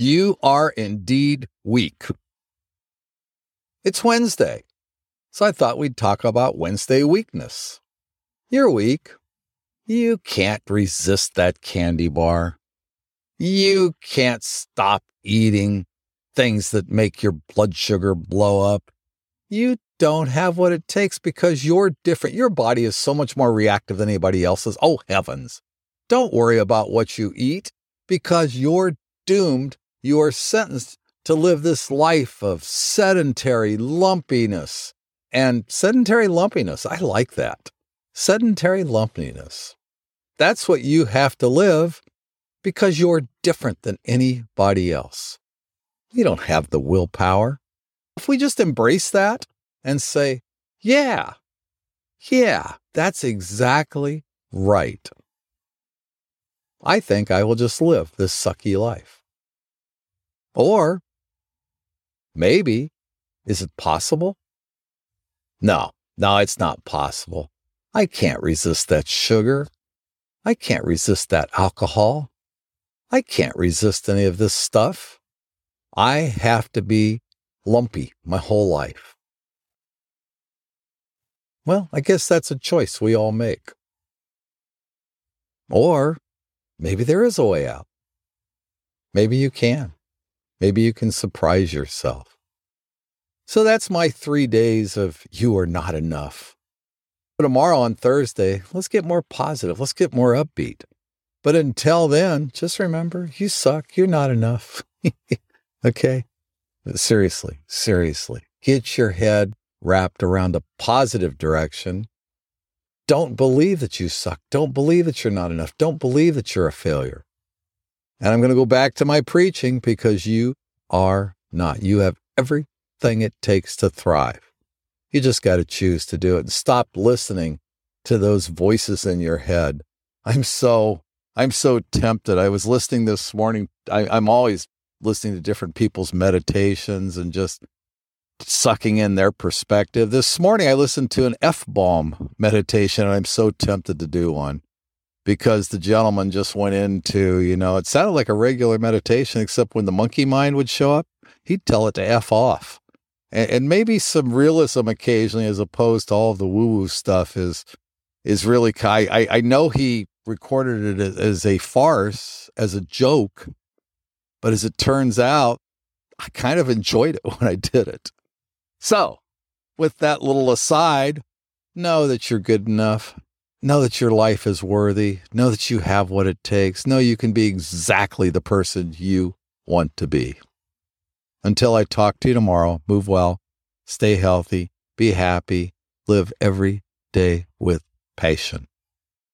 You are indeed weak. It's Wednesday, so I thought we'd talk about Wednesday weakness. You're weak. You can't resist that candy bar. You can't stop eating things that make your blood sugar blow up. You don't have what it takes because you're different. Your body is so much more reactive than anybody else's. Oh, heavens. Don't worry about what you eat because you're doomed you are sentenced to live this life of sedentary lumpiness. And sedentary lumpiness, I like that. Sedentary lumpiness. That's what you have to live because you're different than anybody else. You don't have the willpower. If we just embrace that and say, yeah, yeah, that's exactly right. I think I will just live this sucky life. Or maybe, is it possible? No, no, it's not possible. I can't resist that sugar. I can't resist that alcohol. I can't resist any of this stuff. I have to be lumpy my whole life. Well, I guess that's a choice we all make. Or maybe there is a way out. Maybe you can. Maybe you can surprise yourself. So that's my three days of you are not enough. But tomorrow on Thursday, let's get more positive. Let's get more upbeat. But until then, just remember you suck. You're not enough. okay? Seriously, seriously, get your head wrapped around a positive direction. Don't believe that you suck. Don't believe that you're not enough. Don't believe that you're a failure. And I'm going to go back to my preaching because you are not. You have everything it takes to thrive. You just got to choose to do it and stop listening to those voices in your head. I'm so, I'm so tempted. I was listening this morning. I, I'm always listening to different people's meditations and just sucking in their perspective. This morning I listened to an F bomb meditation and I'm so tempted to do one because the gentleman just went into, you know, it sounded like a regular meditation, except when the monkey mind would show up, he'd tell it to F off. And, and maybe some realism occasionally, as opposed to all the woo woo stuff, is is really. I, I know he recorded it as a farce, as a joke, but as it turns out, I kind of enjoyed it when I did it. So, with that little aside, know that you're good enough Know that your life is worthy. Know that you have what it takes. Know you can be exactly the person you want to be. Until I talk to you tomorrow, move well, stay healthy, be happy, live every day with passion.